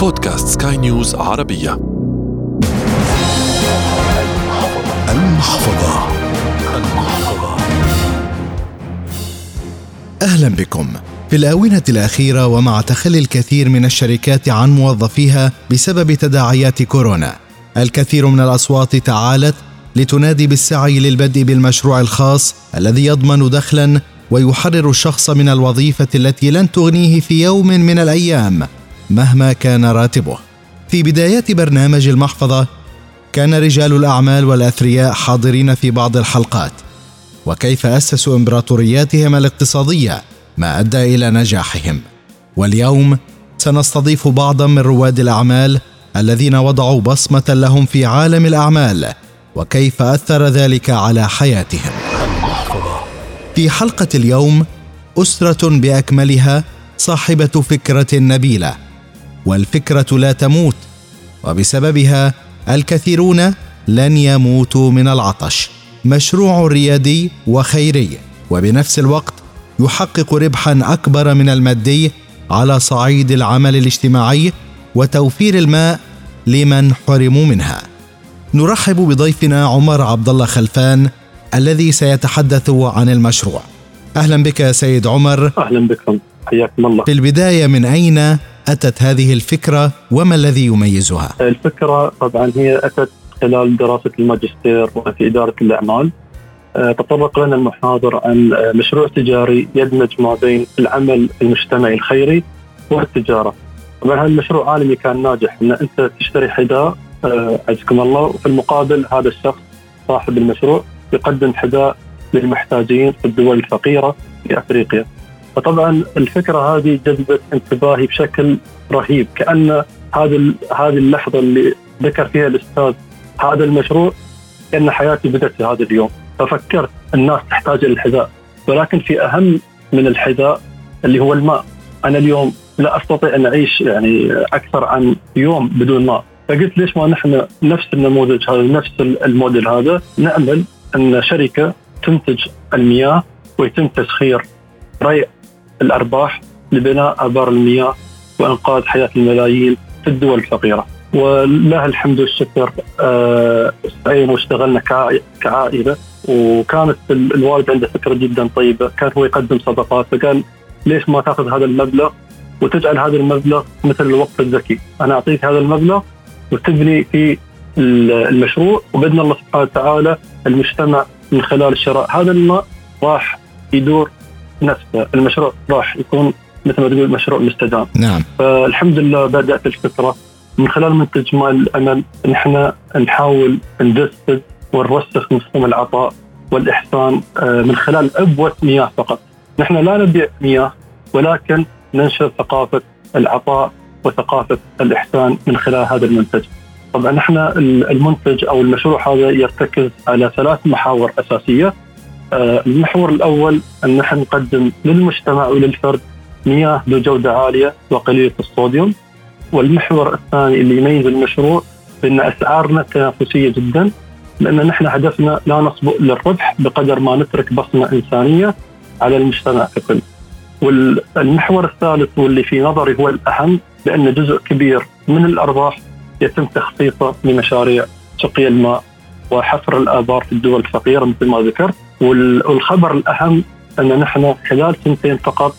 بودكاست سكاي نيوز عربية. المحفظة. المحفظة أهلا بكم. في الآونة الأخيرة ومع تخلي الكثير من الشركات عن موظفيها بسبب تداعيات كورونا الكثير من الأصوات تعالت لتنادي بالسعي للبدء بالمشروع الخاص الذي يضمن دخلا ويحرر الشخص من الوظيفة التي لن تغنيه في يوم من الأيام. مهما كان راتبه. في بدايات برنامج المحفظة كان رجال الأعمال والأثرياء حاضرين في بعض الحلقات. وكيف أسسوا إمبراطورياتهم الاقتصادية ما أدى إلى نجاحهم. واليوم سنستضيف بعضا من رواد الأعمال الذين وضعوا بصمة لهم في عالم الأعمال وكيف أثر ذلك على حياتهم. في حلقة اليوم أسرة بأكملها صاحبة فكرة نبيلة. والفكرة لا تموت وبسببها الكثيرون لن يموتوا من العطش. مشروع ريادي وخيري وبنفس الوقت يحقق ربحا أكبر من المادي على صعيد العمل الاجتماعي وتوفير الماء لمن حرموا منها. نرحب بضيفنا عمر عبد الله خلفان الذي سيتحدث عن المشروع. أهلا بك سيد عمر. أهلا بكم. حياكم الله. في البداية من أين أتت هذه الفكرة وما الذي يميزها الفكرة طبعا هي أتت خلال دراسة الماجستير في إدارة الأعمال آه، تطرق لنا المحاضر عن آه، مشروع تجاري يدمج ما بين العمل المجتمعي الخيري والتجارة. طبعا هذا المشروع عالمي كان ناجح إن أنت تشتري حذاء آه، عزكم الله وفي المقابل هذا الشخص صاحب المشروع يقدم حذاء للمحتاجين في الدول الفقيرة في أفريقيا. فطبعا الفكرة هذه جذبت انتباهي بشكل رهيب كأن هذه هذه اللحظة اللي ذكر فيها الأستاذ هذا المشروع كأن حياتي بدأت في هذا اليوم. ففكرت الناس تحتاج إلى الحذاء ولكن في أهم من الحذاء اللي هو الماء. أنا اليوم لا أستطيع أن أعيش يعني أكثر عن يوم بدون ماء. فقلت ليش ما نحن نفس النموذج هذا نفس الموديل هذا نعمل أن شركة تنتج المياه ويتم تسخير ريع الأرباح لبناء آبار المياه وإنقاذ حياة الملايين في الدول الفقيرة. ولله الحمد والشكر آه واشتغلنا كعائلة. وكانت الوالد عنده فكرة جدا طيبة، كان هو يقدم صدقات فقال ليش ما تأخذ هذا المبلغ وتجعل هذا المبلغ مثل الوقف الذكي، أنا أعطيك هذا المبلغ وتبني في المشروع وبإذن الله سبحانه وتعالى المجتمع من خلال الشراء هذا الماء راح يدور نفسه، المشروع راح يكون مثل ما تقول مشروع مستدام. نعم. فالحمد لله بدأت الفكرة من خلال منتج مال الامل نحن نحاول نجسد ونرسخ مفهوم العطاء والإحسان آه، من خلال عبوة مياه فقط. نحن لا نبيع مياه ولكن ننشر ثقافة العطاء وثقافة الإحسان من خلال هذا المنتج. طبعا إحنا المنتج أو المشروع هذا يرتكز على ثلاث محاور أساسية. آه، المحور الأول أن نحن نقدم للمجتمع وللفرد مياه ذو جودة عالية وقليلة الصوديوم. والمحور الثاني اللي يميز المشروع بأن أسعارنا تنافسية جدا لأن نحن هدفنا لا نصبو للربح بقدر ما نترك بصمة إنسانية على المجتمع ككل. والمحور الثالث واللي في نظري هو الأهم بان جزء كبير من الأرباح يتم تخصيصه لمشاريع سقي الماء وحفر الآبار في الدول الفقيرة مثل ما ذكرت والخبر الأهم أن نحن خلال سنتين فقط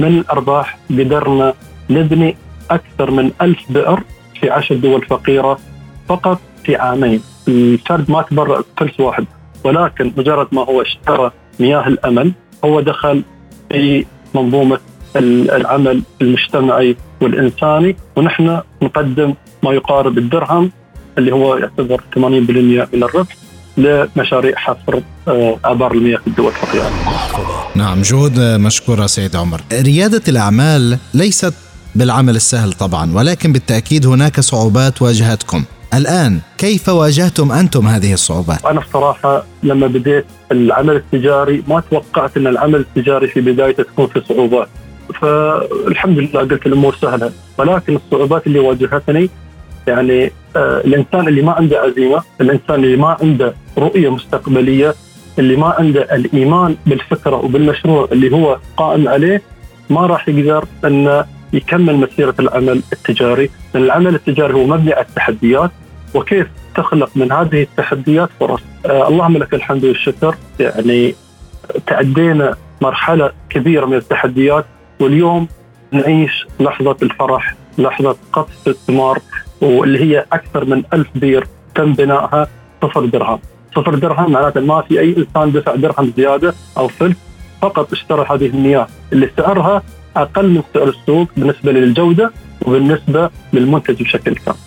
من الارباح قدرنا نبني أكثر من ألف بئر في عشر دول فقيرة فقط في عامين. الفرد ما تبرع كل واحد ولكن مجرد ما هو اشترى مياه الأمل هو دخل في منظومة العمل المجتمعي والإنساني ونحن نقدم ما يقارب الدرهم اللي هو يعتبر 80% من الربح. لمشاريع حفر آه، آبار المياه في الدول الفقيرة. نعم جهود مشكورة سيد عمر. ريادة الأعمال ليست بالعمل السهل طبعا ولكن بالتأكيد هناك صعوبات واجهتكم. الآن كيف واجهتم أنتم هذه الصعوبات؟ أنا الصراحه لما بديت العمل التجاري ما توقعت إن العمل التجاري في بدايته تكون في صعوبات. فالحمد لله قلت الأمور سهلة ولكن الصعوبات اللي واجهتني يعني آه الإنسان اللي ما عنده عزيمة، الإنسان اللي ما عنده رؤية مستقبلية، اللي ما عنده الإيمان بالفكرة وبالمشروع اللي هو قائم عليه ما راح يقدر انه يكمل مسيرة العمل التجاري، لأن العمل التجاري هو مبني على التحديات وكيف تخلق من هذه التحديات فرص. آه اللهم لك الحمد والشكر يعني تعدينا مرحلة كبيرة من التحديات واليوم نعيش لحظة الفرح، لحظة قطف الثمار واللي هي أكثر من ألف بير تم بنائها صفر درهم. صفر درهم معناته ما في أي إنسان دفع درهم زيادة أو فلس فقط اشترى هذه المياه اللي سعرها أقل من سعر السوق بالنسبة للجودة وبالنسبة للمنتج بشكل كامل.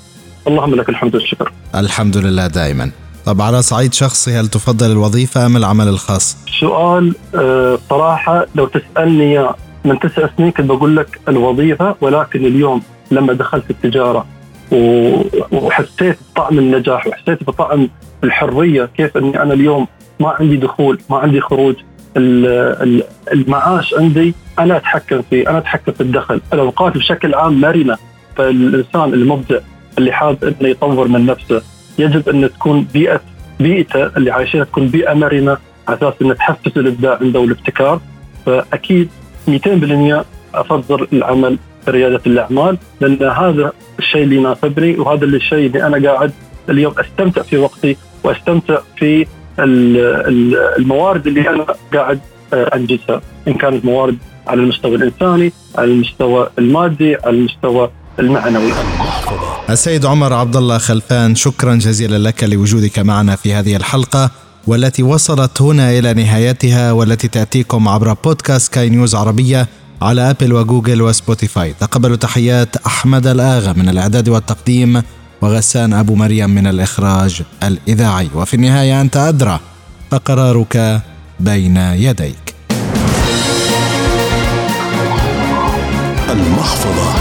اللهم لك الحمد والشكر. الحمد لله دائما. طب على صعيد شخصي هل تفضل الوظيفة أم العمل الخاص؟ سؤال آه، صراحة لو تسألني من تسع سنين كنت بقول لك الوظيفة ولكن اليوم لما دخلت التجارة وحسيت بطعم النجاح وحسيت بطعم الحرية كيف إني أنا اليوم ما عندي دخول ما عندي خروج المعاش عندي أنا أتحكم فيه أنا أتحكم في الدخل. الأوقات بشكل عام مرنة فالإنسان المبدع اللي حاب إنه يطور من نفسه يجب إن تكون بيئه بيئته اللي عايشينها تكون بيئة مرنة على أساس انه تحفز الإبداع عنده والابتكار. فأكيد 200% أفضل العمل ريادة الأعمال لأن هذا الشيء اللي يناسبني وهذا الشيء اللي أنا قاعد اليوم أستمتع في وقتي وأستمتع في الموارد اللي أنا قاعد آه، أنجزها إن كانت موارد على المستوى الإنساني، على المستوى المادي، على المستوى المعنوي. السيد عمر عبد الله خلفان شكرا جزيلا لك لوجودك معنا في هذه الحلقة والتي وصلت هنا إلى نهايتها والتي تأتيكم عبر بودكاست كاي نيوز عربية على Apple و Google و Spotify. تقبلوا تحيات أحمد الآغا من الإعداد والتقديم وغسان أبو مريم من الإخراج الإذاعي. وفي النهاية أنت أدرى فقرارك بين يديك. المحفظة.